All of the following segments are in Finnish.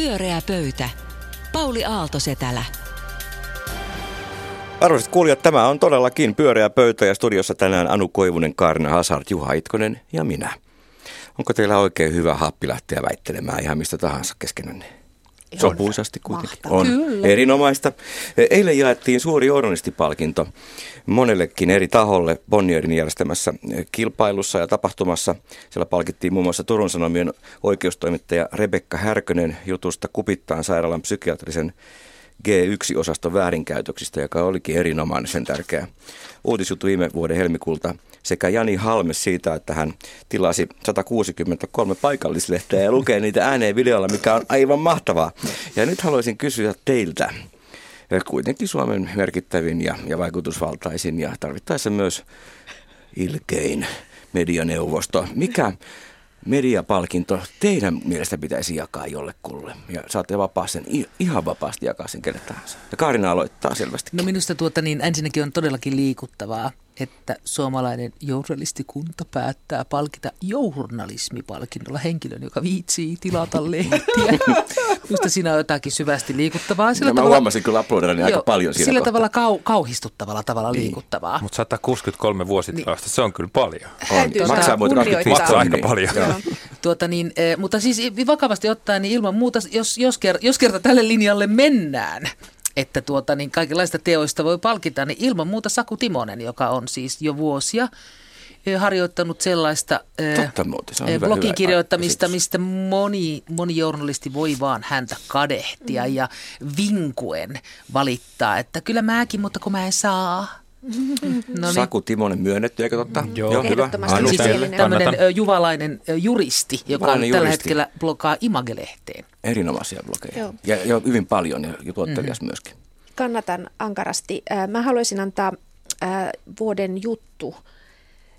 Pyöreä pöytä. Pauli Aaltosetälä. Arvoisat kuulijat, tämä on todellakin pyöreä pöytä ja studiossa tänään Anu Koivunen, Kaarina Hazard, Juha Itkonen ja minä. Onko teillä oikein hyvä happi lähteä väittelemään ihan mistä tahansa keskenänne? Sopuisasti kuitenkin. On Kyllä. erinomaista. Eilen jaettiin suuri journalistipalkinto monellekin eri taholle Bonnierin järjestämässä kilpailussa ja tapahtumassa. Siellä palkittiin muun muassa Turun Sanomien oikeustoimittaja Rebekka Härkönen jutusta Kupittaan sairaalan psykiatrisen G1-osaston väärinkäytöksistä, joka olikin erinomainen sen tärkeä uutisjuttu viime vuoden helmikuulta sekä Jani Halme siitä, että hän tilasi 163 paikallislehteä ja lukee niitä ääneen videolla, mikä on aivan mahtavaa. Ja nyt haluaisin kysyä teiltä, kuitenkin Suomen merkittävin ja, ja vaikutusvaltaisin ja tarvittaessa myös ilkein medianeuvosto. Mikä mediapalkinto teidän mielestä pitäisi jakaa jollekulle? Ja saatte vapaa sen, ihan vapaasti jakaa sen kelle tahansa. Ja Kaarina aloittaa selvästi. No minusta tuota niin ensinnäkin on todellakin liikuttavaa, että suomalainen journalistikunta päättää palkita journalismipalkinnolla henkilön, joka viitsii tilata lehtiä. Minusta siinä on jotakin syvästi liikuttavaa. Sillä no, tavalla, mä huomasin kyllä uploadirani aika paljon siinä Sillä kohtaa. tavalla kau, kauhistuttavalla tavalla niin. liikuttavaa. Mutta 163 vuositilausta, niin. se on kyllä paljon. On. Maksaa muuten 25 Maksaa aika paljon. tuota niin, eh, mutta siis vakavasti ottaen, niin ilman muuta, jos, jos, ker, jos kerta tälle linjalle mennään, että tuota, niin kaikenlaista teoista voi palkita, niin ilman muuta Saku Timonen, joka on siis jo vuosia eh, harjoittanut sellaista eh, Totta muuten, se on eh, blogin hyvä, kirjoittamista, hyvä mistä moni, moni journalisti voi vaan häntä kadehtia mm. ja vinkuen valittaa, että kyllä mäkin, mutta kun mä en saa. No niin. Saku Timonen myönnetty, eikö totta? Joo, Joo hyvä. Siis tämmöinen juvalainen juristi, joka on tällä juristi. hetkellä blogaa Imagelehteen. Erinomaisia blogeja. Joo. Ja, ja hyvin paljon ja tuottelias mm-hmm. myöskin. Kannatan ankarasti. Mä haluaisin antaa vuoden juttu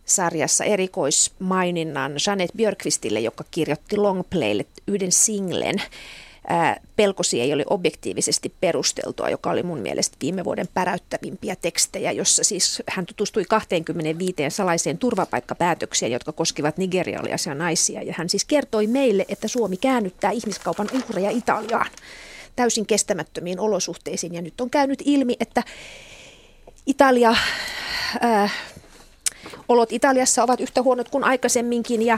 sarjassa erikoismaininnan Janet Björkvistille, joka kirjoitti Longplaylle yhden singlen pelkosi ei ole objektiivisesti perusteltua, joka oli mun mielestä viime vuoden päräyttävimpiä tekstejä, jossa siis hän tutustui 25 salaiseen turvapaikkapäätöksiä, jotka koskivat nigerialaisia naisia. Ja hän siis kertoi meille, että Suomi käännyttää ihmiskaupan uhreja Italiaan täysin kestämättömiin olosuhteisiin. Ja nyt on käynyt ilmi, että Italia äh, olot Italiassa ovat yhtä huonot kuin aikaisemminkin ja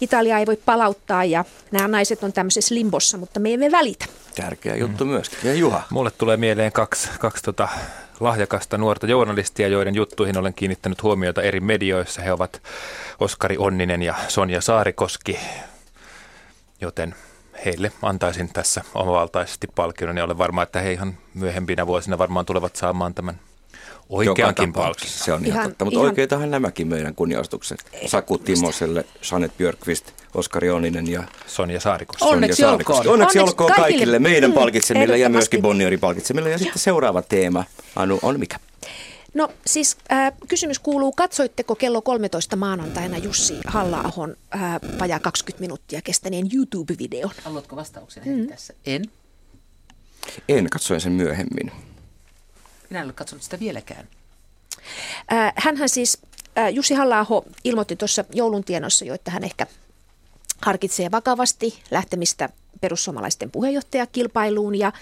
Italia ei voi palauttaa ja nämä naiset on tämmöisessä limbossa, mutta me emme välitä. Tärkeä juttu mm. myöskin. Ja Juha? Mulle tulee mieleen kaksi, kaksi tota lahjakasta nuorta journalistia, joiden juttuihin olen kiinnittänyt huomiota eri medioissa. He ovat Oskari Onninen ja Sonja Saarikoski, joten heille antaisin tässä omavaltaisesti palkinnon ja olen varma, että he ihan myöhempinä vuosina varmaan tulevat saamaan tämän Oikeankin palkinnon. Se on ihan, ihan totta, mutta ihan... oikeitahan nämäkin meidän kunniaistukset. Saku Timoselle, Sanet Björkvist, Oskari Onninen ja Sonja Saarikoski. Onneksi olkoon. Onneksi, Onneksi olkoon kaikille, kaikille meidän palkitsemille ja myöskin Bonnierin palkitsemille. Ja sitten seuraava teema, Anu, on mikä? No siis äh, kysymys kuuluu, katsoitteko kello 13 maanantaina Jussi halla äh, vajaa 20 minuuttia kestäneen YouTube-videon? Haluatko vastauksen mm. tässä? En. En, katsoin sen myöhemmin. Minä en ole katsonut sitä vieläkään. Äh, hänhän siis, äh, Jussi halla ilmoitti tuossa joulun tienossa jo, että hän ehkä harkitsee vakavasti lähtemistä perussuomalaisten puheenjohtajakilpailuun ja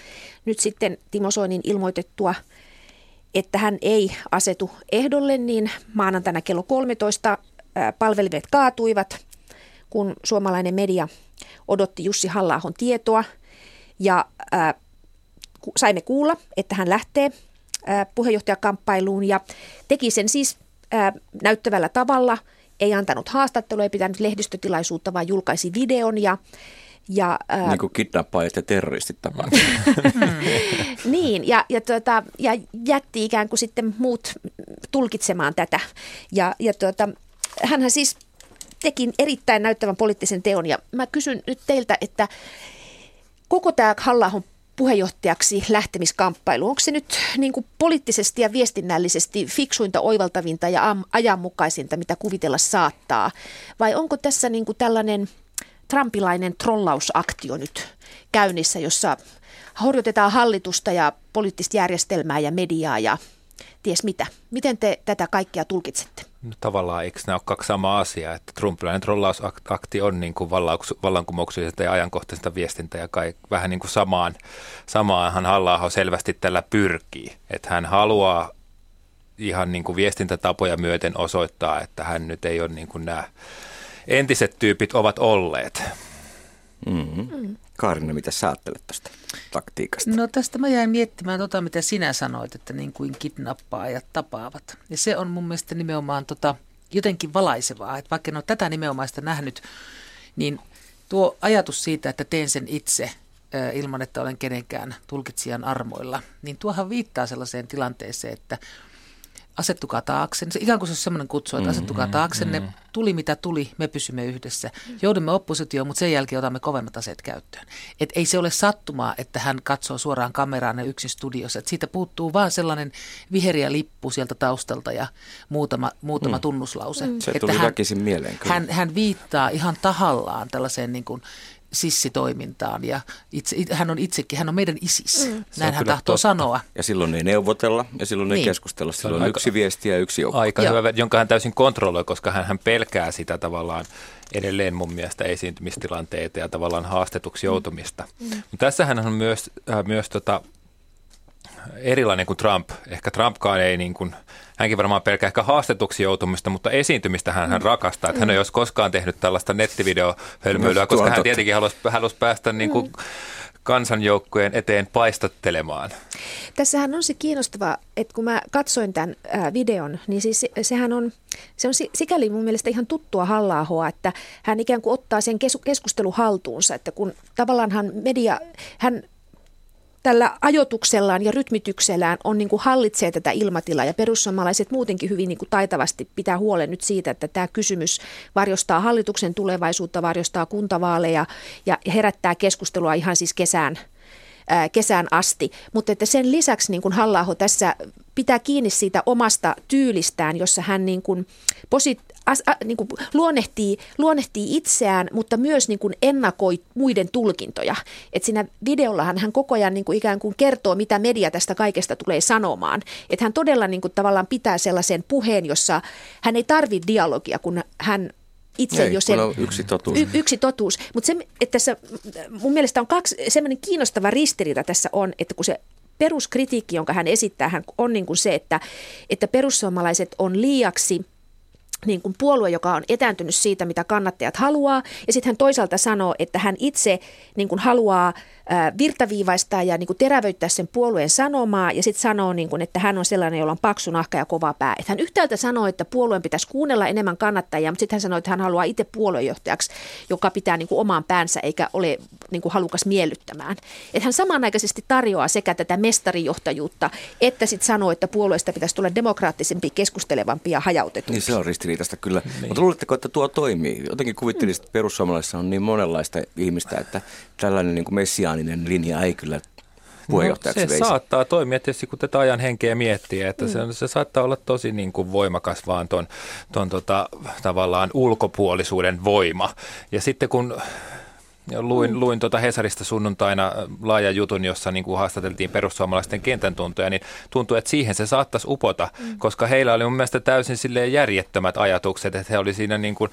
nyt sitten Timo Soinin ilmoitettua, että hän ei asetu ehdolle, niin maanantaina kello 13 äh, palvelimet kaatuivat, kun suomalainen media odotti Jussi halla tietoa ja äh, saimme kuulla, että hän lähtee puheenjohtajakamppailuun ja teki sen siis näyttävällä tavalla. Ei antanut haastattelua, ei pitänyt lehdistötilaisuutta, vaan julkaisi videon ja ja, ää, niin kuin kidnappaajat ja terroristit tapaan. niin, ja, ja, tuota, ja jätti ikään kuin sitten muut tulkitsemaan tätä. Ja, ja tuota, hänhän siis teki erittäin näyttävän poliittisen teon, ja mä kysyn nyt teiltä, että koko tämä halla puheenjohtajaksi lähtemiskamppailu. Onko se nyt niin kuin poliittisesti ja viestinnällisesti fiksuinta, oivaltavinta ja ajanmukaisinta, mitä kuvitella saattaa? Vai onko tässä niin kuin tällainen trumpilainen trollausaktio nyt käynnissä, jossa horjutetaan hallitusta ja poliittista järjestelmää ja mediaa ja ties mitä. Miten te tätä kaikkea tulkitsette? No, tavallaan eikö nämä ole kaksi samaa asiaa, että Trumpilainen trollausakti on niin kuin vallankumouksellista ja ajankohtaista viestintää ja kai, vähän niin kuin samaan, samaanhan halla selvästi tällä pyrkii, että hän haluaa ihan niin kuin viestintätapoja myöten osoittaa, että hän nyt ei ole niin kuin nämä entiset tyypit ovat olleet. Mm-hmm. Mm. Kaarina, mitä sä ajattelet tästä taktiikasta? No tästä mä jäin miettimään tota, mitä sinä sanoit, että niin kuin kidnappaajat tapaavat. Ja se on mun mielestä nimenomaan tota, jotenkin valaisevaa, että vaikka en ole tätä nimenomaista nähnyt, niin tuo ajatus siitä, että teen sen itse ilman, että olen kenenkään tulkitsijan armoilla, niin tuohan viittaa sellaiseen tilanteeseen, että asettukaa taakse. Se ikään kuin se on semmoinen kutsu, että mm, asettukaa mm, taaksenne. Mm. Tuli mitä tuli, me pysymme yhdessä. Joudumme oppositioon, mutta sen jälkeen otamme kovemmat aseet käyttöön. Et ei se ole sattumaa, että hän katsoo suoraan kameraan ja yksin studiossa. Et siitä puuttuu vaan sellainen viheriä lippu sieltä taustalta ja muutama, muutama mm. tunnuslause. Mm. Se tuli hän, mieleen. Kyllä. Hän, hän viittaa ihan tahallaan tällaiseen niin kuin sissitoimintaan ja itse, hän on itsekin, hän on meidän isis. Mm. Näin hän tahtoo totta. sanoa. Ja silloin ei neuvotella ja silloin niin. ei keskustella. Silloin on aika, yksi viesti ja yksi joukko. Aika Joo. hyvä, jonka hän täysin kontrolloi, koska hän, hän pelkää sitä tavallaan edelleen mun mielestä esiintymistilanteita ja tavallaan haastetuksi mm. joutumista. Mm. Mm. Mutta hän on myös, äh, myös tota, erilainen kuin Trump. Ehkä Trumpkaan ei niin kuin, hänkin varmaan pelkää ehkä haastetuksi joutumista, mutta esiintymistä hän, hän mm. rakastaa. Että hän ei olisi koskaan tehnyt tällaista nettivideohölmöilyä, koska hän tietenkin halusi, halusi päästä niin kuin, mm kansanjoukkojen eteen paistattelemaan. Tässähän on se kiinnostava, että kun mä katsoin tämän videon, niin siis sehän on, se on sikäli mun mielestä ihan tuttua halla että hän ikään kuin ottaa sen keskustelun haltuunsa, että kun tavallaan hän media, hän tällä ajotuksellaan ja rytmityksellään on niin kuin hallitsee tätä ilmatilaa ja perussuomalaiset muutenkin hyvin niin kuin taitavasti pitää huolen nyt siitä, että tämä kysymys varjostaa hallituksen tulevaisuutta, varjostaa kuntavaaleja ja herättää keskustelua ihan siis kesään kesään asti, mutta että sen lisäksi niin kuin halla tässä pitää kiinni siitä omasta tyylistään, jossa hän niin kuin posit, as, a, niin kuin luonnehtii, luonnehtii itseään, mutta myös niin kuin ennakoi muiden tulkintoja. Et siinä videollahan hän koko ajan niin kuin ikään kuin kertoo, mitä media tästä kaikesta tulee sanomaan. Että hän todella niin kuin tavallaan pitää sellaisen puheen, jossa hän ei tarvitse dialogia, kun hän itse ei, jo sen... yksi totuus. Y, yksi totuus. Mutta se, että tässä mun mielestä on kaksi, semmoinen kiinnostava ristiriita tässä on, että kun se peruskritiikki, jonka hän esittää, hän on niin kuin se, että, että perussuomalaiset on liiaksi – niin kuin puolue, joka on etääntynyt siitä, mitä kannattajat haluaa. Ja sitten hän toisaalta sanoo, että hän itse niin kuin haluaa virtaviivaistaa ja niin kuin terävöittää sen puolueen sanomaa ja sitten sanoo, niin kuin, että hän on sellainen, jolla on paksu nahka ja kova pää. Että hän yhtäältä sanoo, että puolueen pitäisi kuunnella enemmän kannattajia, mutta sitten hän sanoo, että hän haluaa itse puoluejohtajaksi, joka pitää niin kuin omaan päänsä eikä ole niin kuin halukas miellyttämään. Että hän samanaikaisesti tarjoaa sekä tätä mestarijohtajuutta, että sitten sanoo, että puolueesta pitäisi tulla demokraattisempi, keskustelevampi ja hajautetumpi. Niin se on ristiriitasta kyllä. Niin. Mutta luuletteko, että tuo toimii? Jotenkin kuvittelisin, että perussuomalaisissa on niin monenlaista ihmistä, että tällainen niin kuin messiaaninen linja ei kyllä puheenjohtajaksi no, se veisi. saattaa toimia tietysti, kun tätä ajan henkeä miettii, että mm. se, se saattaa olla tosi niin kuin voimakas vaan ton, ton tota, tavallaan ulkopuolisuuden voima. Ja sitten kun Luin, mm. luin tuota Hesarista sunnuntaina äh, laajan jutun, jossa niin kuin haastateltiin perussuomalaisten kentän tuntoja, niin tuntuu, että siihen se saattaisi upota, mm. koska heillä oli mun mielestä täysin silleen järjettömät ajatukset, että he oli siinä niin kuin,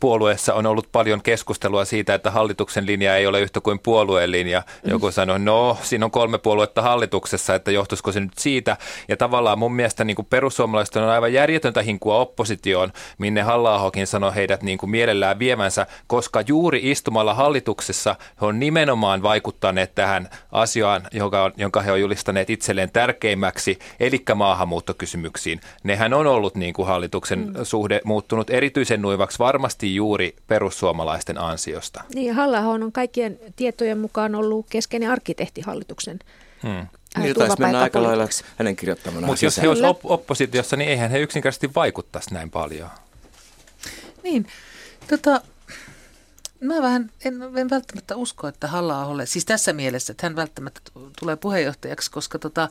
puolueessa on ollut paljon keskustelua siitä, että hallituksen linja ei ole yhtä kuin puolueen linja. Mm. Joku sanoi, no siinä on kolme puoluetta hallituksessa, että johtuisiko se nyt siitä. Ja tavallaan mun mielestä niin kuin perussuomalaiset on aivan järjetöntä hinkua oppositioon, minne halla sanoi heidät niin kuin mielellään viemänsä, koska juuri istumalla hallituksessa he on nimenomaan vaikuttaneet tähän asiaan, joka on, jonka he on julistaneet itselleen tärkeimmäksi, eli maahanmuuttokysymyksiin. Nehän on ollut niin kuin hallituksen mm. suhde muuttunut erityisen nuivaksi varmasti juuri perussuomalaisten ansiosta. Niin, halla on kaikkien tietojen mukaan ollut keskeinen arkkitehti hallituksen Hmm. Niin taisi mennä aika lailla hänen kirjoittamana Mutta jos he olisivat op- oppositiossa, niin eihän he yksinkertaisesti vaikuttaisi näin paljon. Niin, tota, mä vähän en, en välttämättä usko, että halla siis tässä mielessä, että hän välttämättä tulee puheenjohtajaksi, koska, tota,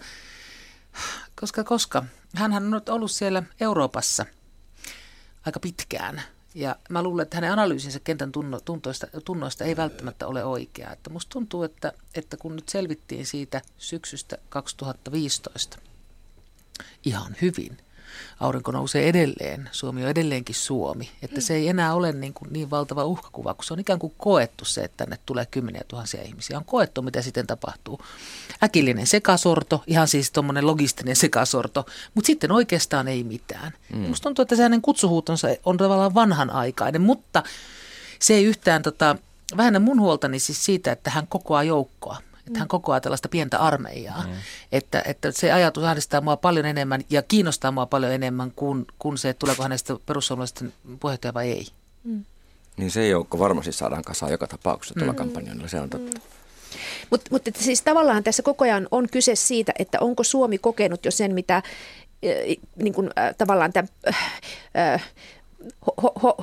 koska, koska hän on nyt ollut siellä Euroopassa aika pitkään. Ja mä luulen, että hänen analyysinsä kentän tunno, tuntoista, tunnoista ei välttämättä ole oikea. Että musta tuntuu, että, että kun nyt selvittiin siitä syksystä 2015, ihan hyvin. Aurinko nousee edelleen, Suomi on edelleenkin Suomi. Että se ei enää ole niin, kuin niin valtava uhkakuva, kun se on ikään kuin koettu se, että tänne tulee kymmeniä tuhansia ihmisiä. On koettu, mitä sitten tapahtuu. Äkillinen sekasorto, ihan siis tuommoinen logistinen sekasorto, mutta sitten oikeastaan ei mitään. Mm. Musta tuntuu, että se hänen kutsuhuutonsa on tavallaan vanhanaikainen, mutta se ei yhtään tota, vähennä mun huoltani siis siitä, että hän kokoaa joukkoa. Että hän kokoaa tällaista pientä armeijaa. Mm. Että, että se ajatus ahdistaa mua paljon enemmän ja kiinnostaa mua paljon enemmän kuin, kuin se, että tuleeko hänestä perussuomalaisten puheenjohtaja vai ei. Mm. Niin se joukko varmasti saadaan kasaan joka tapauksessa tuolla mm. kampanjoilla, se on totta. Mm. Mutta mut, siis tavallaan tässä koko ajan on kyse siitä, että onko Suomi kokenut jo sen, mitä äh, niin kuin, äh, tavallaan tämän, äh,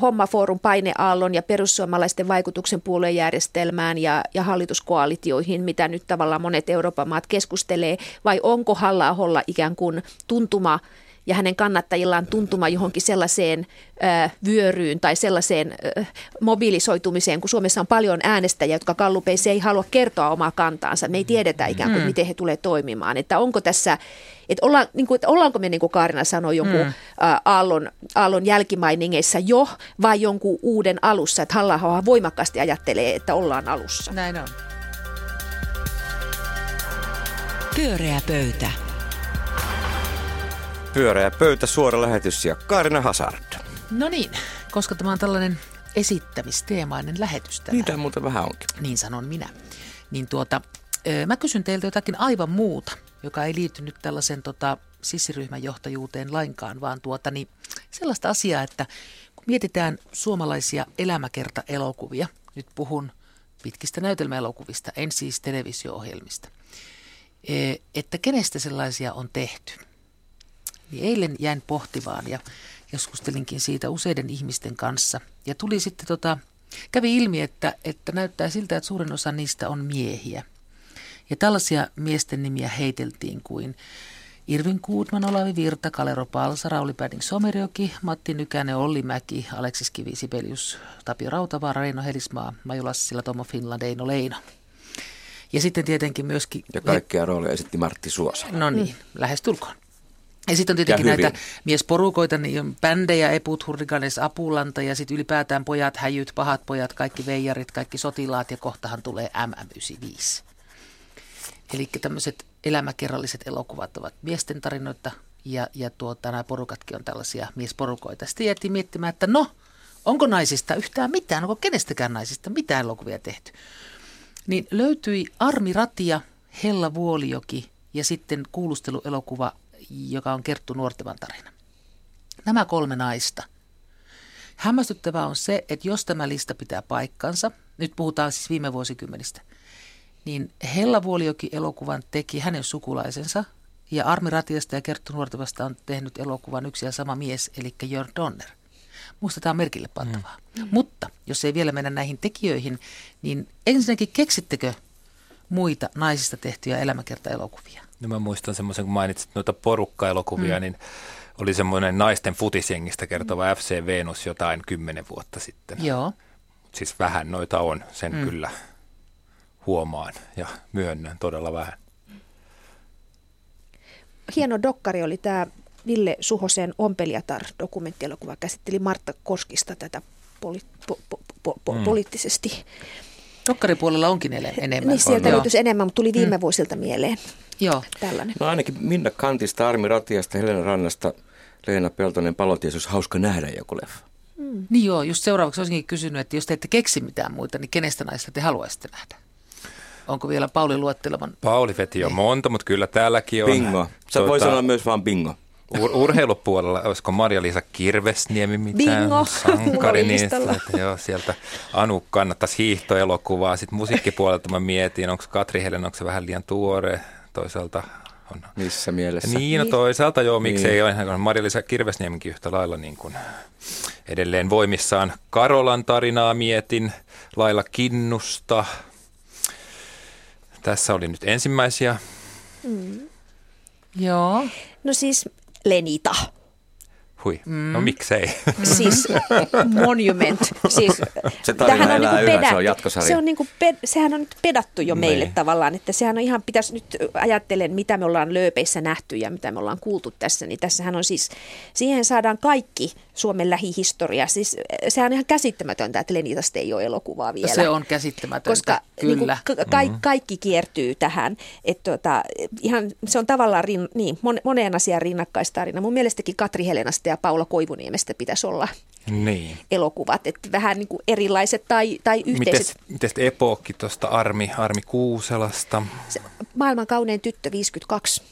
hommafoorum paineaallon ja perussuomalaisten vaikutuksen puoluejärjestelmään ja, ja hallituskoalitioihin, mitä nyt tavallaan monet Euroopan maat keskustelee, vai onko halla ikään kuin tuntuma ja hänen kannattajillaan tuntuma johonkin sellaiseen ö, vyöryyn tai sellaiseen ö, mobilisoitumiseen, kun Suomessa on paljon äänestäjiä, jotka kallupeissa ei halua kertoa omaa kantaansa. Me ei tiedetä ikään kuin, mm. miten he tulee toimimaan. Että onko tässä, että, olla, niin kuin, että ollaanko me, niin kuin Kaarina sanoi, jonkun mm. aallon, aallon jälkimainingeissa jo vai jonkun uuden alussa, että halla voimakkaasti ajattelee, että ollaan alussa. Näin on. Pyöreä pöytä. Pyöreä pöytä, suora lähetys ja Kaarina Hazard. No niin, koska tämä on tällainen esittämisteemainen lähetys tänään. Niitä muuten vähän onkin. Niin sanon minä. Niin tuota, mä kysyn teiltä jotakin aivan muuta, joka ei liity nyt tällaisen tota, sissiryhmän johtajuuteen lainkaan, vaan tuota, niin sellaista asiaa, että kun mietitään suomalaisia elämäkerta-elokuvia, nyt puhun pitkistä näytelmäelokuvista, en siis televisio-ohjelmista, että kenestä sellaisia on tehty – niin eilen jäin pohtivaan ja keskustelinkin siitä useiden ihmisten kanssa. Ja tuli sitten tota, kävi ilmi, että, että näyttää siltä, että suurin osa niistä on miehiä. Ja tällaisia miesten nimiä heiteltiin kuin Irvin Kuutman, Olavi Virta, Kalero Palsa, Rauli Päding Somerjoki, Matti Nykänen, Olli Mäki, Aleksis Kivi, Sibelius, Tapio Rautavaara, Reino Helismaa, Maju Lassila, Tomo Finland, Eino Leino. Ja sitten tietenkin myöskin... Ja kaikkia rooleja esitti Martti Suosa. No niin, mm. lähestulkoon. Ja sitten on tietenkin näitä miesporukoita, niin on bändejä, Eput, Hurriganes, Apulanta ja sitten ylipäätään pojat, häjyt, pahat pojat, kaikki veijarit, kaikki sotilaat ja kohtahan tulee MM95. Eli tämmöiset elämäkerralliset elokuvat ovat miesten tarinoita ja, ja tuota, nämä porukatkin on tällaisia miesporukoita. Sitten jätti miettimään, että no, onko naisista yhtään mitään, onko kenestäkään naisista mitään elokuvia tehty. Niin löytyi Armi Ratia, Hella Vuolijoki ja sitten kuulusteluelokuva joka on Kerttu Nuortevan tarina. Nämä kolme naista. Hämmästyttävää on se, että jos tämä lista pitää paikkansa, nyt puhutaan siis viime vuosikymmenistä, niin Hella Vuolioki elokuvan teki hänen sukulaisensa ja Armi Ratiasta ja Kerttu Nuortevasta on tehnyt elokuvan yksi ja sama mies, eli Jörn Donner. Muista tämä on merkille pantavaa. Mm. Mutta jos ei vielä mennä näihin tekijöihin, niin ensinnäkin keksittekö muita naisista tehtyjä elämäkerta-elokuvia? No mä muistan semmoisen, kun mainitsit noita porukkaelokuvia, mm. niin oli semmoinen naisten futisjengistä kertova FC Venus jotain kymmenen vuotta sitten. Joo. Siis vähän noita on, sen mm. kyllä huomaan ja myönnän todella vähän. Hieno dokkari oli tämä Ville Suhosen Ompeliatar-dokumenttielokuva. Käsitteli Martta Koskista tätä poli- po- po- po- po- mm. poliittisesti. Dokkaripuolella onkin enemmän. Niin, sieltä löytyisi enemmän, mutta tuli viime mm. vuosilta mieleen. Joo. Tällainen. No ainakin Minna Kantista, Armi Ratiasta, Helena Rannasta, Leena Peltonen, Paloties, olisi hauska nähdä joku leffa. Mm. Niin joo, just seuraavaksi olisinkin kysynyt, että jos te ette keksi mitään muita, niin kenestä naista te haluaisitte nähdä? Onko vielä Pauli luetteleman? Pauli veti jo niin. monta, mutta kyllä täälläkin on. Bingo. Sä tuota, voi sanoa myös vaan bingo. Ur- urheilupuolella, olisiko Marja-Liisa Kirvesniemi mitään? Bingo, sankari niistä. Että joo, sieltä Anu kannattaisi hiihtoelokuvaa. Sitten musiikkipuolelta mä mietin, onko Katri Helen, onko se vähän liian tuore? Toisaalta on. Missä mielessä? Niin, no toisaalta joo, miksei niin. ole. Marja-Liisa Kirvesniemikin yhtä lailla niin kuin edelleen voimissaan. Karolan tarinaa mietin, Lailla Kinnusta. Tässä oli nyt ensimmäisiä. Mm. Joo. No siis Lenita. Hui, mm. no miksei. Siis monument. Siis, Se tarina tämähän elää niinku yhä, se on jatkosarja. Se on niinku ped, sehän on nyt pedattu jo meille Niin. tavallaan, että sehän on ihan, pitäisi nyt ajattelen, mitä me ollaan lööpeissä nähty ja mitä me ollaan kuultu tässä, niin tässähän on siis, siihen saadaan kaikki Suomen lähihistoria. Siis sehän on ihan käsittämätöntä, että Lenitasta ei ole elokuvaa vielä. Se on käsittämätöntä, koska kyllä. Niin kuin, ka- kaikki kiertyy tähän. Et tota, ihan, se on tavallaan rin, niin, mon, moneen asiaan rinnakkaistarina. Mun mielestäkin Katri Helenasta ja Paula Koivuniemestä pitäisi olla Niin. elokuvat, että vähän niin kuin erilaiset tai, tai yhteiset. Mites, mites epookki tuosta Armi, Armi Kuuselasta? Se, maailman kaunein tyttö 52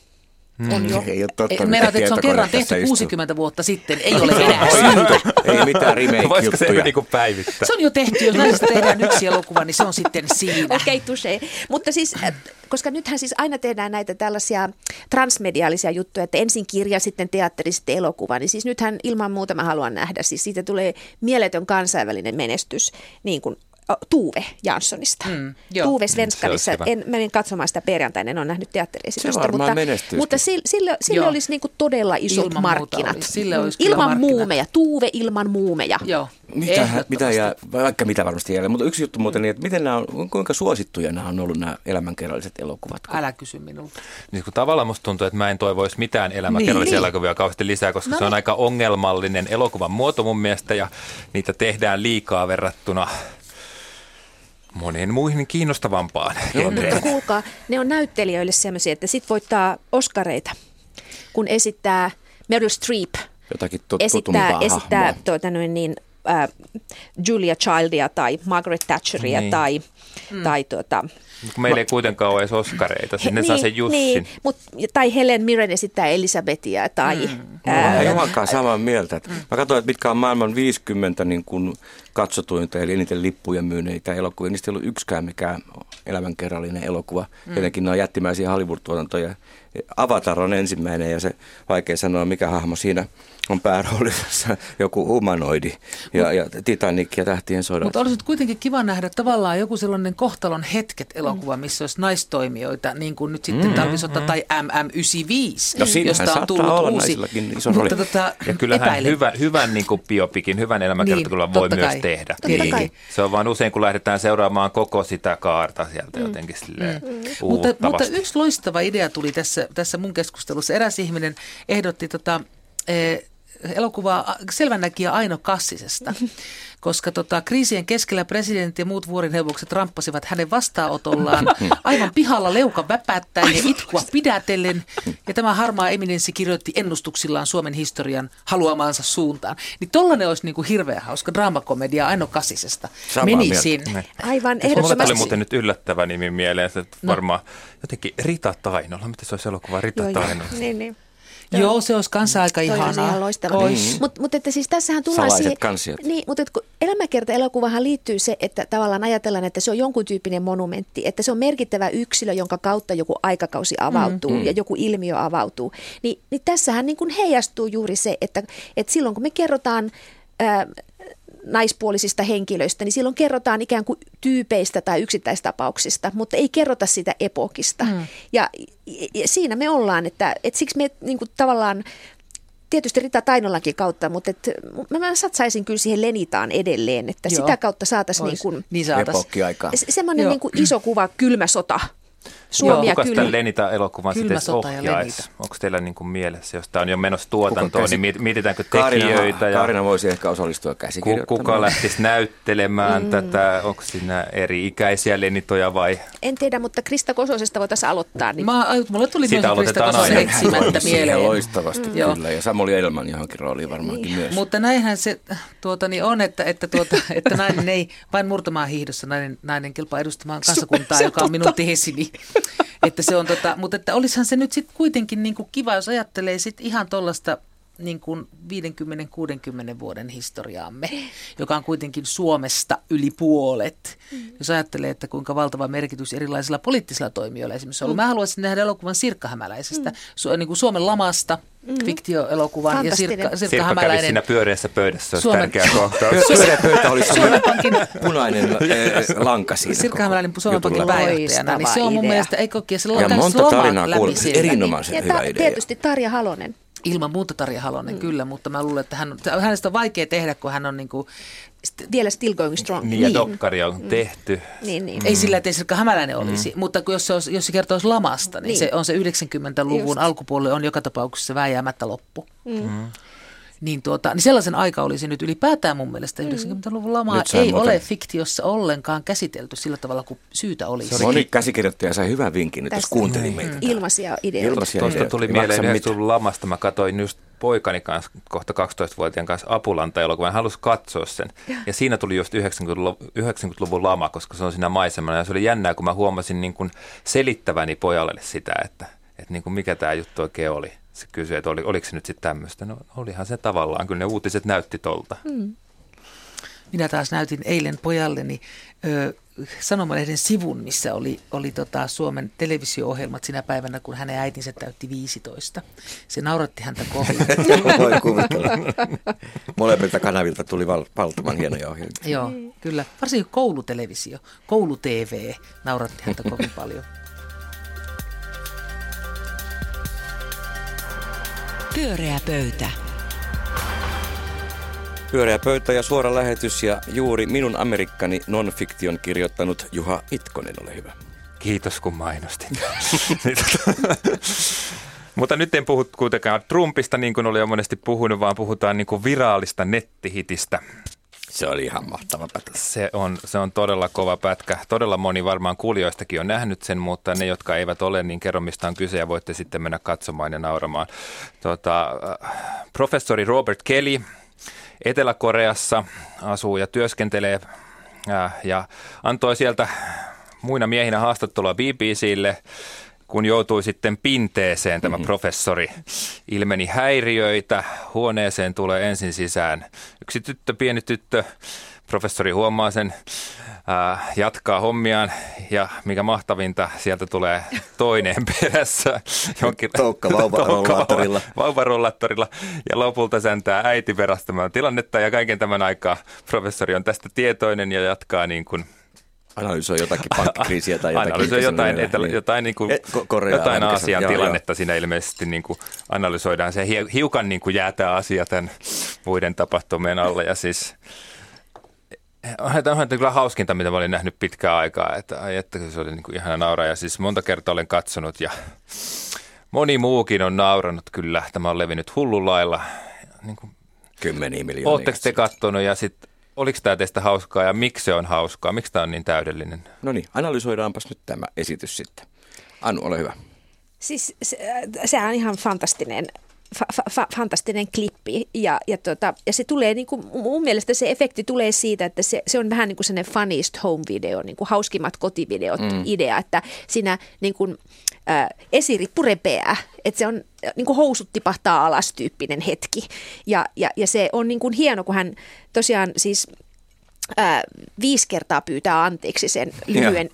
on jo. Ei ole se on kerran tehty istuu. 60 vuotta sitten, ei ole enää syytä. Ei mitään remake-juttuja. niinku päivittää? Se on jo tehty, jos naisesta tehdään yksi elokuva, niin se on sitten siinä. Okei, okay, tusee. Mutta siis, äh, koska nythän siis aina tehdään näitä tällaisia transmediaalisia juttuja, että ensin kirja, sitten teatteri, sitten elokuva, niin siis nythän ilman muuta mä haluan nähdä, siis siitä tulee mieletön kansainvälinen menestys, niin kuin ö, Tuve Janssonista. Mm, joo. Olisi hyvä. En, menin katsomaan sitä perjantaina, en ole nähnyt teatteriesitystä. Mutta, mutta sille, sille, olisi niin todella isot Ilman markkinat. olisi. Sille olisi kyllä ilman markkinat. muumeja. Tuve ilman muumeja. Joo, Mitä, mitä jää, vaikka mitä varmasti jää, mutta yksi juttu muuten, niin, että miten nämä on, kuinka suosittuja nämä on ollut nämä elämänkerralliset elokuvat? Älä kysy minulta. Niin kun tavallaan musta tuntuu, että mä en toivoisi mitään elämäkerrallisia Niin. elokuvia kauheasti lisää, koska No se on niin. aika ongelmallinen elokuvan muoto mun mielestä ja niitä tehdään liikaa verrattuna moneen muihin kiinnostavampaan Mutta genreen. kuulkaa, ne on näyttelijöille sellaisia, että sit voittaa Oscareita, kun esittää Meryl Streep, Jotakin tut- esittää, tutumpaa esittää hahmoa. tuota, noin niin, äh, Julia Childia tai Margaret Thatcheria Niin. tai, mm. tai tuota, Kun meillä ei kuitenkaan ole edes Oskareita, sinne saa sen Jussin. Niin, mut, tai Helen Mirren esittää Elisabetia tai... Mm. Mä olen omankaan samaa mieltä. Että Mä katsoin, että mitkä on maailman 50 niin kuin katsotuinta eli eniten lippuja myyneitä elokuvia. Niistä ei ollut yksikään mikään elämänkerrallinen elokuva. Mm. Tietenkin ne on jättimäisiä Hollywood-tuotantoja. Avatar on ensimmäinen ja se vaikea sanoa, mikä hahmo siinä on pääroolissa. Joku humanoidi ja, ja Titanic ja Tähtien sodat. Mutta olisi kuitenkin kiva nähdä tavallaan joku sellainen kohtalon hetket elokuva, missä olisi naistoimijoita, niin kuin nyt sitten mm, Talvisota tai MM95, No josta on tullut olla uusi. iso Mutta rooli. tota, Ja kyllähän epäilen. hyvä, hyvän niin kuin biopikin, hyvän elämäkertakuvan Niin, voi totta myös kai. tehdä. Niin. kai. Se on vaan usein, kun lähdetään seuraamaan koko sitä kaarta sieltä jotenkin silleen Mutta, mutta uuvuttavasti. yksi loistava idea tuli tässä, tässä mun keskustelussa. Eräs ihminen ehdotti tota, eh, elokuvaa Selvännäkijä Aino Kassisesta, koska tota, kriisien keskellä presidentti ja muut vuorinheuvokset ramppasivat hänen vastaanotollaan aivan pihalla leuka väpättäen ja itkua pidätellen. Ja tämä harmaa eminenssi kirjoitti ennustuksillaan Suomen historian haluamaansa suuntaan. Niin tollainen olisi niinku hirveän hauska draamakomedia Aino Kassisesta. Samaa Meni mieltä. sinne. Aivan Mulla tuli ehdottomasti. muuten nyt yllättävä nimi mieleen, että varmaan jotenkin Rita Tainola. Miten se olisi elokuva Rita. Tainola? Niin, niin. Joo, se olisi kanssa aika Toi ihanaa. ihan loistava. Ois. Mutta mut että siis tässähän tullaan Salaiset siihen, kansiot. Niin, mutta kun elämäkerta-elokuvahan liittyy se, että tavallaan ajatellaan, että se on jonkun tyyppinen monumentti, että se on merkittävä yksilö, jonka kautta joku aikakausi avautuu mm. ja joku ilmiö avautuu. Ni, niin tässähän niin kuin heijastuu juuri se, että, että silloin kun me kerrotaan... Ää, naispuolisista henkilöistä, niin silloin kerrotaan ikään kuin tyypeistä tai yksittäistapauksista, mutta ei kerrota sitä epokista. Mm. Ja, ja siinä me ollaan, että, että siksi me niin kuin tavallaan tietysti Rita Tainolankin kautta, mutta et, mä, mä satsaisin kyllä siihen Lenitaan edelleen, että Joo. sitä kautta saataisiin niin kuin, niin saatais. Se- semmoinen Joo. niin kuin iso kuva, kylmä sota. Suomi ja Kuka sitä kylmä. Lenita-elokuvan Kylmä sitten ohjaisi? Lenita. Onko teillä niin kuin mielessä, jos tämä on jo menossa tuotantoon, Kuka käsi- niin miet- mietitäänkö Kaarina, tekijöitä ja Kaarina voisi ehkä osallistua käsikirjoittamaan. kuka lähtisi näyttelemään mm. tätä? Onko siinä eri ikäisiä Lenitoja vai? En tiedä, mutta Krista Kososesta voitaisiin aloittaa. Niin Mä, ai, mulle tuli Sitä myös Krista Kosonen etsimättä siihen mieleen. loistavasti Joo. kyllä. Ja Samuli Elman johonkin rooliin varmaankin myös. Mutta näinhän se tuota, niin on, että, että, tuota, että nainen ei vain murtamaan hiihdossa, nainen, nainen kelpaa edustamaan kansakuntaa, joka on minun että se on, tota, mutta että olisihan se nyt sitten kuitenkin niin kuin kiva, jos ajattelee sit ihan tuollaista niin kuin 50-60 vuoden historiaamme, joka on kuitenkin Suomesta yli puolet. Mm. Jos ajattelee, että kuinka valtava merkitys erilaisilla poliittisilla toimijoilla esimerkiksi on ollut. Mä haluaisin nähdä elokuvan Sirkka Hämäläisestä, su, niin kuin Suomen lamasta, fiktioelokuvan ja. Sirkka, Sirkka Sirkka kävi Hämäläinen. siinä pyöreässä pöydässä, se Suomen- tärkeä kohtaus. Pyö- Pyöreä pöytä oli Suomen Pankin punainen äh, lanka siinä. Sirkka Hämäläinen Suomen Pankin pääjohtajana, niin se on mun Loistava mielestä, eikö oikein se Ja monta tarinaa läpi siellä. Erinomaisen ja hyvä idea. tietysti Tarja Halonen. Ilman muuta Tarja Halonen, mm. kyllä, mutta mä luulen, että hän, hänestä on vaikea tehdä, kun hän on niin kuin, vielä still going strong. Niin, ja dokkari on mm. tehty. Niin, niin. Ei sillä, että ei Sirkka Hämäläinen olisi, mm. mutta kun jos se, olisi, jos se kertoisi lamasta, niin, niin. se on se 90-luvun Just. alkupuolelle on joka tapauksessa vääjäämättä loppu. Mm. Mm. Niin, tuota, niin sellaisen aika olisi nyt ylipäätään mun mielestä. Mm. 90-luvun lamaa ei muuten... ole fiktiossa ollenkaan käsitelty sillä tavalla kuin syytä olisi. Moni käsikirjoittaja sai hyvän vinkin nyt, jos kuunteli meitä. Mm. Ilmaisia ideoita. Ilmaisia Tuosta tuli mieleen 90-luvun lamasta. Mä katsoin just poikani kanssa, kohta 12-vuotiaan kanssa Apulanta-elokuvan. Hän halusi katsoa sen. Ja, ja siinä tuli just 90-luvun, 90-luvun lama, koska se on siinä maisemalla. Ja se oli jännää, kun mä huomasin niin kuin selittäväni pojalle sitä, että, että niin kuin mikä tämä juttu oikein oli se kysyi, että oli, oliko se nyt sitten tämmöistä. No olihan se tavallaan, kyllä ne uutiset näytti tolta. Mm. Minä taas näytin eilen pojalleni ö, sanomalehden sivun, missä oli, oli tota Suomen televisio-ohjelmat sinä päivänä, kun hänen äitinsä täytti 15. Se nauratti häntä kovin. Voi kuvitella. Molemmilta kanavilta tuli val- valtavan hienoja ohjelmia. Joo, kyllä. Varsinkin koulutelevisio, koulu-TV nauratti häntä kovin paljon. Pyöreä pöytä. Pyöreä pöytä ja suora lähetys ja juuri minun Amerikkani non-fiktion kirjoittanut Juha Itkonen, ole hyvä. Kiitos kun mainostin. Mutta nyt en puhu kuitenkaan Trumpista niin kuin oli jo monesti puhunut, vaan puhutaan niin kuin viraalista nettihitistä. Se oli ihan mahtava pätkä. Se on, se on todella kova pätkä. Todella moni varmaan kuulijoistakin on nähnyt sen, mutta ne, jotka eivät ole, niin kerro mistä on kyse ja voitte sitten mennä katsomaan ja nauramaan. Tota, äh, professori Robert Kelly Etelä-Koreassa asuu ja työskentelee äh, ja antoi sieltä muina miehinä haastattelua BBClle kun joutui sitten pinteeseen tämä mm-hmm. professori, ilmeni häiriöitä. Huoneeseen tulee ensin sisään yksi tyttö, pieni tyttö. Professori huomaa sen, jatkaa hommiaan ja mikä mahtavinta, sieltä tulee toinen perässä. Jonkin, Toukka vauvarollaattorilla. vauvarollaattorilla ja lopulta säntää äiti verastamaan tilannetta ja kaiken tämän aikaa professori on tästä tietoinen ja jatkaa niin kuin – Analysoi jotakin pankkikriisiä tai jotakin. Analysoi jotain, etelä, jotain, niin kuin, jotain Aasian joo, tilannetta. Joo. Siinä ilmeisesti niin kuin analysoidaan. Se hiukan niin kuin jää tämä asia tämän muiden tapahtumien alle. Ja siis Tämä on kyllä hauskinta, mitä mä olin nähnyt pitkään aikaa, että, ai, että se oli niin kuin ihana nauraa. Ja siis monta kertaa olen katsonut ja moni muukin on nauranut kyllä. Tämä on levinnyt hullulailla. Niin kuin, Kymmeniä miljoonia. Oletteko te katsonut ja sitten oliko tämä teistä hauskaa ja miksi se on hauskaa? Miksi tämä on niin täydellinen? No niin, analysoidaanpas nyt tämä esitys sitten. Anu, ole hyvä. Siis se, sehän on ihan fantastinen fa- fa- fantastinen klippi. Ja, ja, tota, ja se tulee, niin kuin, mun mielestä se efekti tulee siitä, että se, se on vähän niin kuin sellainen funniest home video, niin kuin hauskimmat kotivideot mm. idea, että siinä niin kuin, äh, esiri purepeää, että se on niin kuin housut tipahtaa alas tyyppinen hetki. Ja, ja, ja se on niin kuin hieno, kun hän tosiaan siis äh, viisi kertaa pyytää anteeksi sen lyhyen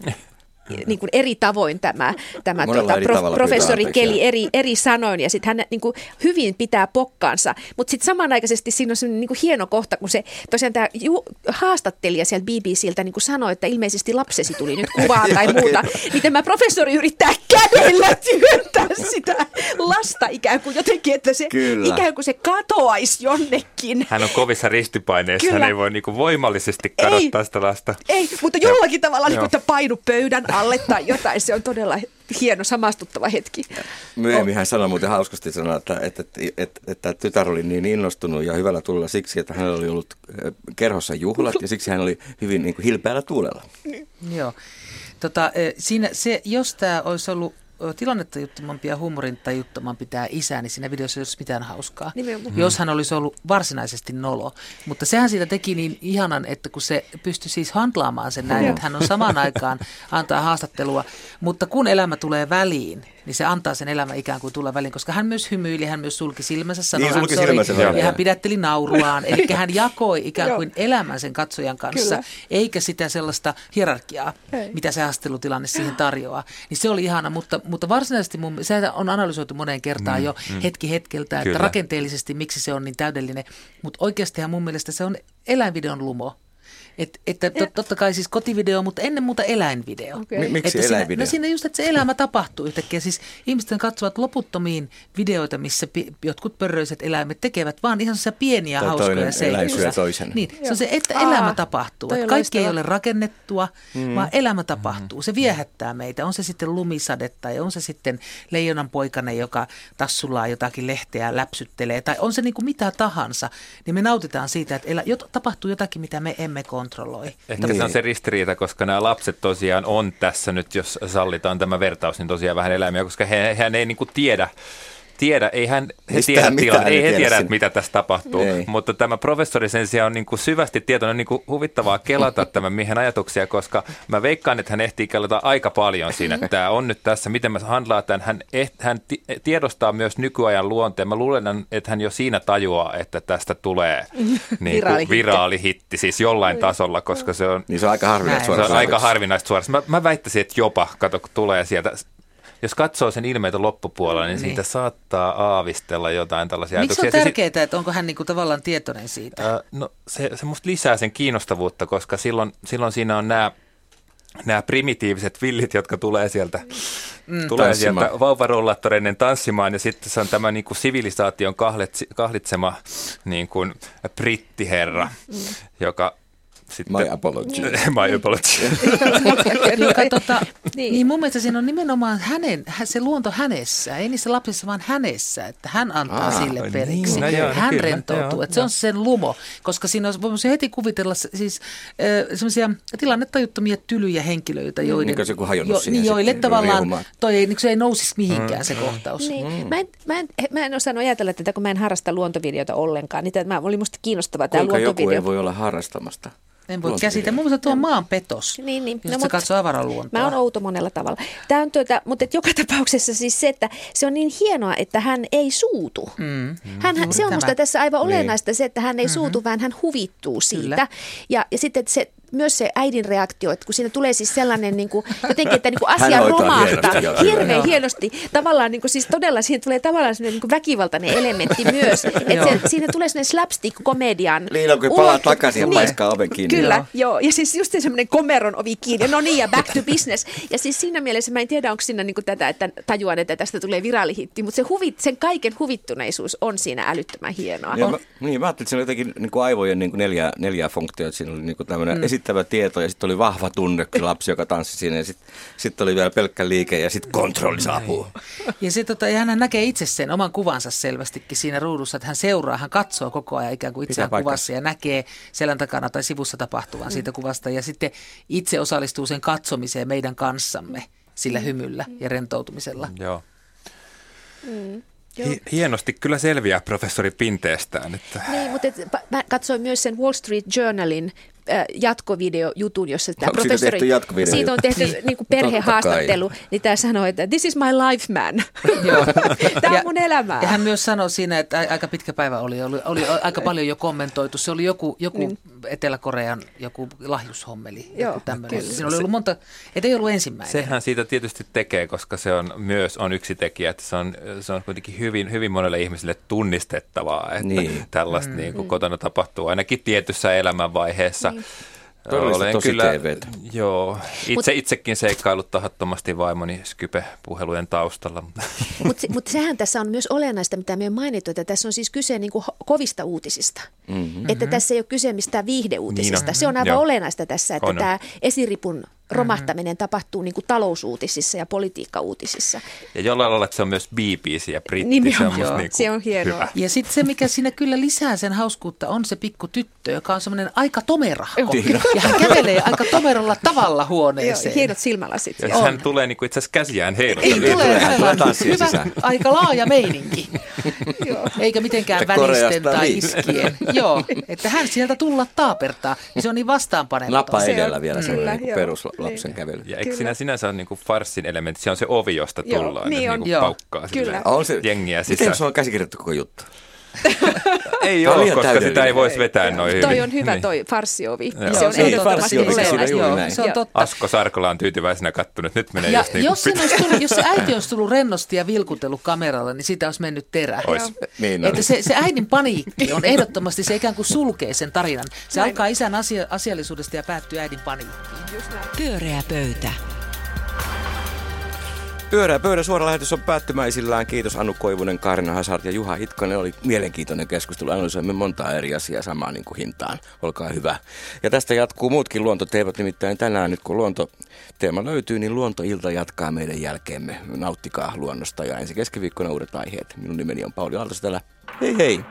niin kuin eri tavoin tämä, tämä tuota, pro, professori Keli eri, eri sanoin ja sitten hän niin kuin hyvin pitää pokkaansa, mutta sitten samanaikaisesti siinä on sellainen niin kuin hieno kohta, kun se tosiaan tämä ju, haastattelija sieltä BBCltä niin kuin sanoi, että ilmeisesti lapsesi tuli nyt kuvaa tai muuta, niin tämä professori yrittää kädellä työntää sitä lasta ikään kuin jotenkin, että se Kyllä. ikään kuin se katoaisi jonnekin. Hän on kovissa ristipaineissa, Kyllä. hän ei voi niin kuin voimallisesti kadottaa ei, sitä lasta. Ei, mutta jollakin ja, tavalla niin kuin, että painu pöydän alle tai jotain. Se on todella hieno, samastuttava hetki. Myöhemmin hän sanoi muuten hauskasti sanoa, että, että, että, että, että tytär oli niin innostunut ja hyvällä tulla siksi, että hän oli ollut kerhossa juhlat ja siksi hän oli hyvin niin kuin hilpeällä tuulella. Joo. Tota, siinä se, jos tämä olisi ollut tilannetta juttomampi ja huumorintajuttomampi tämä isä, niin siinä videossa ei olisi mitään hauskaa. Nimenomaan. Jos hän olisi ollut varsinaisesti nolo. Mutta sehän siitä teki niin ihanan, että kun se pystyi siis handlaamaan sen näin, että hän on samaan aikaan antaa haastattelua, mutta kun elämä tulee väliin, niin se antaa sen elämän ikään kuin tulla väliin, koska hän myös hymyili, hän myös sulki silmänsä, sanoi niin, sulki silmänsä, ja, ja hän pidätteli nauruaan. Eli hän jakoi ikään kuin elämän sen katsojan kanssa, Kyllä. eikä sitä sellaista hierarkiaa, Hei. mitä se haastelutilanne siihen tarjoaa. Niin se oli ihana, mutta, mutta varsinaisesti mun, se on analysoitu moneen kertaan mm, jo mm. hetki hetkeltä, että Kyllä. rakenteellisesti miksi se on niin täydellinen, mutta oikeastihan mun mielestä se on eläinvideon lumo Et, että tot, totta kai siis kotivideo, mutta ennen muuta eläinvideo. Mi- miksi Että eläinvideo? Siinä, no siinä just, että se elämä tapahtuu yhtäkkiä. Siis ihmiset katsovat loputtomiin videoita, missä pi, jotkut pörröiset eläimet tekevät vaan ihan sellaisia pieniä Tai hauskoja seikkoja. toisen. Niin, se on se, että Aa, elämä tapahtuu. Että kaikki ei ole rakennettua, mm. vaan elämä tapahtuu. Se viehättää meitä. On se sitten lumisade tai on se sitten leijonanpoikainen, joka tassullaan jotakin lehteä läpsyttelee. Tai on se niin kuin mitä tahansa. Niin me nautitaan siitä, että elä, jot, tapahtuu jotakin, mitä me emme kontrolloi. Ehkä Niin. se on se ristiriita, koska nämä lapset tosiaan on tässä nyt, jos sallitaan tämä vertaus, niin tosiaan vähän eläimiä, koska he, hän ei niinku tiedä, tiedä, ei hän he Mistään tiedä, tilanne, ei he tiedä tiedä, että mitä tässä tapahtuu, Ei. mutta tämä professori sen sijaan on niinku syvästi tietoinen, on niinku huvittavaa kelata tämän miehen ajatuksia, koska mä veikkaan, että hän ehtii kelata aika paljon siinä, että tämä on nyt tässä, miten mä handlaa tämän, hän, eh, hän ti- tiedostaa myös nykyajan luonteen, mä luulen, että hän jo siinä tajuaa, että tästä tulee niin Viraalihitti. viraalihitti, siis jollain tasolla, koska se on Niin se on aika harvinaista Näin. se on suorassa aika harvinaista suorassa. Mä, mä väittäisin, että jopa, kato kun tulee sieltä, jos katsoo sen ilmeitä loppupuolella, niin, Niin. siitä saattaa aavistella jotain tällaisia Miksi on ajatuksia. Sit- tärkeää, että onko hän niin kuin tavallaan tietoinen siitä? Äh, no se, se musta lisää sen kiinnostavuutta, koska silloin, silloin siinä on nämä nämä primitiiviset villit, jotka tulee sieltä, mm, tulee Tanssimaan. sieltä vauvarullaattoreiden tanssimaan ja sitten se on tämä niin kuin sivilisaation kahlitsema niin kuin brittiherra, mm. joka sitten... My apology. My apology. Joka, tota, Niin. niin. niin mun mielestä siinä on nimenomaan hänen, hä- se luonto hänessä, ei niissä lapsissa, vaan hänessä, että hän antaa Aa, sille niin, periksi. no joo, no hän kyllä, rentoutuu, joo, että se on sen lumo, koska siinä on, voisi heti kuvitella siis äh, semmoisia tilannetajuttomia tylyjä henkilöitä, joiden, Niin se joku siihen niin, joille sitten, tavallaan toi ei, niin se ei nousisi mihinkään se kohtaus. Niin. Mm. Mä, en, mä, en, mä en osannut ajatella tätä, kun mä en harrasta luontovideota ollenkaan. Niitä, mä, oli musta kiinnostavaa tämä Kuinka joku luontovideo. ei voi olla harrastamasta? En voi käsitellä. Mun mielestä tuo on maan petos, Niin, niin. No, se mut- katsoo avaraluontoa. Mä oon outo monella tavalla. Tämä on tuota, mutta joka tapauksessa siis se, että se on niin hienoa, että hän ei suutu. Mm. Hän, hän, se on musta tässä aivan Niin. olennaista se, että hän ei mm-hmm. suutu, vaan hän huvittuu siitä. Kyllä. Ja, ja sitten se, myös se äidin reaktio, että kun siinä tulee siis sellainen niin kuin, jotenkin, että niin kuin asia romahtaa hienosti, hirveän joo. hienosti. Tavallaan niin kuin, siis todella siihen tulee tavallaan sellainen niin kuin väkivaltainen elementti myös. että se, siinä tulee sellainen slapstick-komedian Liina, kun palaa takaisin ja paiskaa oven kiinni. Kyllä, Joo. joo. Ja siis just semmoinen komeron ovi kiinni. No niin, ja back to business. Ja siis siinä mielessä mä en tiedä, onko siinä niinku tätä, että tajuan, että tästä tulee viraalihitti, mutta se huvit, sen kaiken huvittuneisuus on siinä älyttömän hienoa. Ja mä, niin, mä ajattelin, että siinä oli jotenkin niin kuin aivojen niin kuin neljä, neljä funktioita. Siinä oli niin kuin tämmöinen mm. Esittävä tieto ja sitten oli vahva tunne, kun lapsi, joka tanssi siinä. Ja sitten sit oli vielä pelkkä liike ja sitten kontrolli saapuu. Ja, se, tota, ja hän näkee itse sen oman kuvansa selvästikin siinä ruudussa, että hän seuraa, hän katsoo koko ajan ikään kuin itseään kuvassa ja näkee selän takana tai sivussa tapahtuvan siitä kuvasta ja sitten itse osallistuu sen katsomiseen meidän kanssamme sillä hymyllä ja rentoutumisella. Joo. Joo. Hi- hienosti kyllä selviää professori Pinteestään. Että Niin, mutta et, pa- mä katsoin myös sen Wall Street Journalin jatkovideojutun, jossa tämä Onko siitä professori, tehty jatkovideo? siitä on tehty Niin. niin kuin perhehaastattelu, niin tämä sanoi, että this is my life man. Joo. tämä Ja- on mun elämää. Ja hän myös sanoi siinä, että aika pitkä päivä oli, oli, oli aika paljon jo kommentoitu. Se oli joku, joku niin. Etelä-Korean joku lahjushommeli. Joo, joku tämmöinen. kyllä. Siinä oli ollut monta, et ei ollut ensimmäinen. sehän siitä tietysti tekee, koska se on myös on yksi tekijä, että se on, se on kuitenkin hyvin, hyvin monelle ihmiselle tunnistettavaa, että Niin. tällaista mm. niin kuin kotona tapahtuu ainakin tietyssä elämänvaiheessa. Niin. Todellista tosi TVtä. Joo, itse, itsekin seikkailut tahattomasti vaimoni Skype-puhelujen taustalla. Mutta mut sehän tässä on myös olennaista, mitä me on mainittu, että tässä on siis kyse niinku kovista uutisista. Mm-hmm. Että tässä ei ole kyse mistään viihdeuutisista. Niin on. Se on aivan Joo. olennaista tässä, että On, on. tämä esiripun romahtaminen tapahtuu niinku talousuutisissa ja politiikkauutisissa. Ja jollain lailla että se on myös BBC ja britti. Nimenomaan. se on, Joo. niin kuin Se on hienoa. Hyvä. Ja sitten se, mikä siinä kyllä lisää sen hauskuutta, on se pikku tyttö, joka on semmoinen aika tomerahko. Ja hän kävelee aika tomeralla tavalla Joo, huoneeseen. hienot silmälasit. Ja vielä. hän tulee niin kuin itse asiassa käsiään Ei heiluttaa. tule tulee aivan tanssia hyvä, sisään. aika laaja meininki. Eikä mitenkään Että välisten tai viisi. iskien. Joo, että hän sieltä tulla taapertaa. Niin se on niin vastaanpanematon. Napa Se on- edellä vielä kyllä, semmoinen niin joo. peruslapsen Niin. kävely. Ja eikö Kyllä. siinä sinänsä ole niin kuin farssin elementti? Se on se ovi, josta Joo, tullaan. niin ja on. Niin kuin Joo. paukkaa Kyllä. silleen On se, jengiä Miten sisään. se on käsikirjoittu koko juttu? Ei ole, koska sitä täydellinen. ei voisi vetää noin hyvin. Toi on hyvä Niin. toi farssiovi. Joo. Se on ehdottomasti se on totta. Asko Sarkola on tyytyväisenä kattonut. Nyt menee Ja just niin jos, olisi tullut, jos se äiti olisi tullut rennosti ja vilkutellut kameralla, niin sitä olisi mennyt terä. Ois. Niin on. Että se, se äidin paniikki on ehdottomasti, se ikään kuin sulkee sen tarinan. Se Näin. alkaa isän asia, asiallisuudesta ja päättyy äidin paniikkiin. Pyöreä pöytä. Pyörä pöydä suora lähetys on päättymäisillään. Kiitos Anu Koivunen, Karina Hazard ja Juha Itkonen. Oli mielenkiintoinen keskustelu. Analysoimme montaa eri asiaa samaan niin kuin hintaan. Olkaa hyvä. Ja tästä jatkuu muutkin luontoteemat. Nimittäin tänään nyt kun luontoteema löytyy, niin luontoilta jatkaa meidän jälkeemme. Nauttikaa luonnosta ja ensi keskiviikkona uudet aiheet. Minun nimeni on Pauli Aaltosetälä. Hei hei!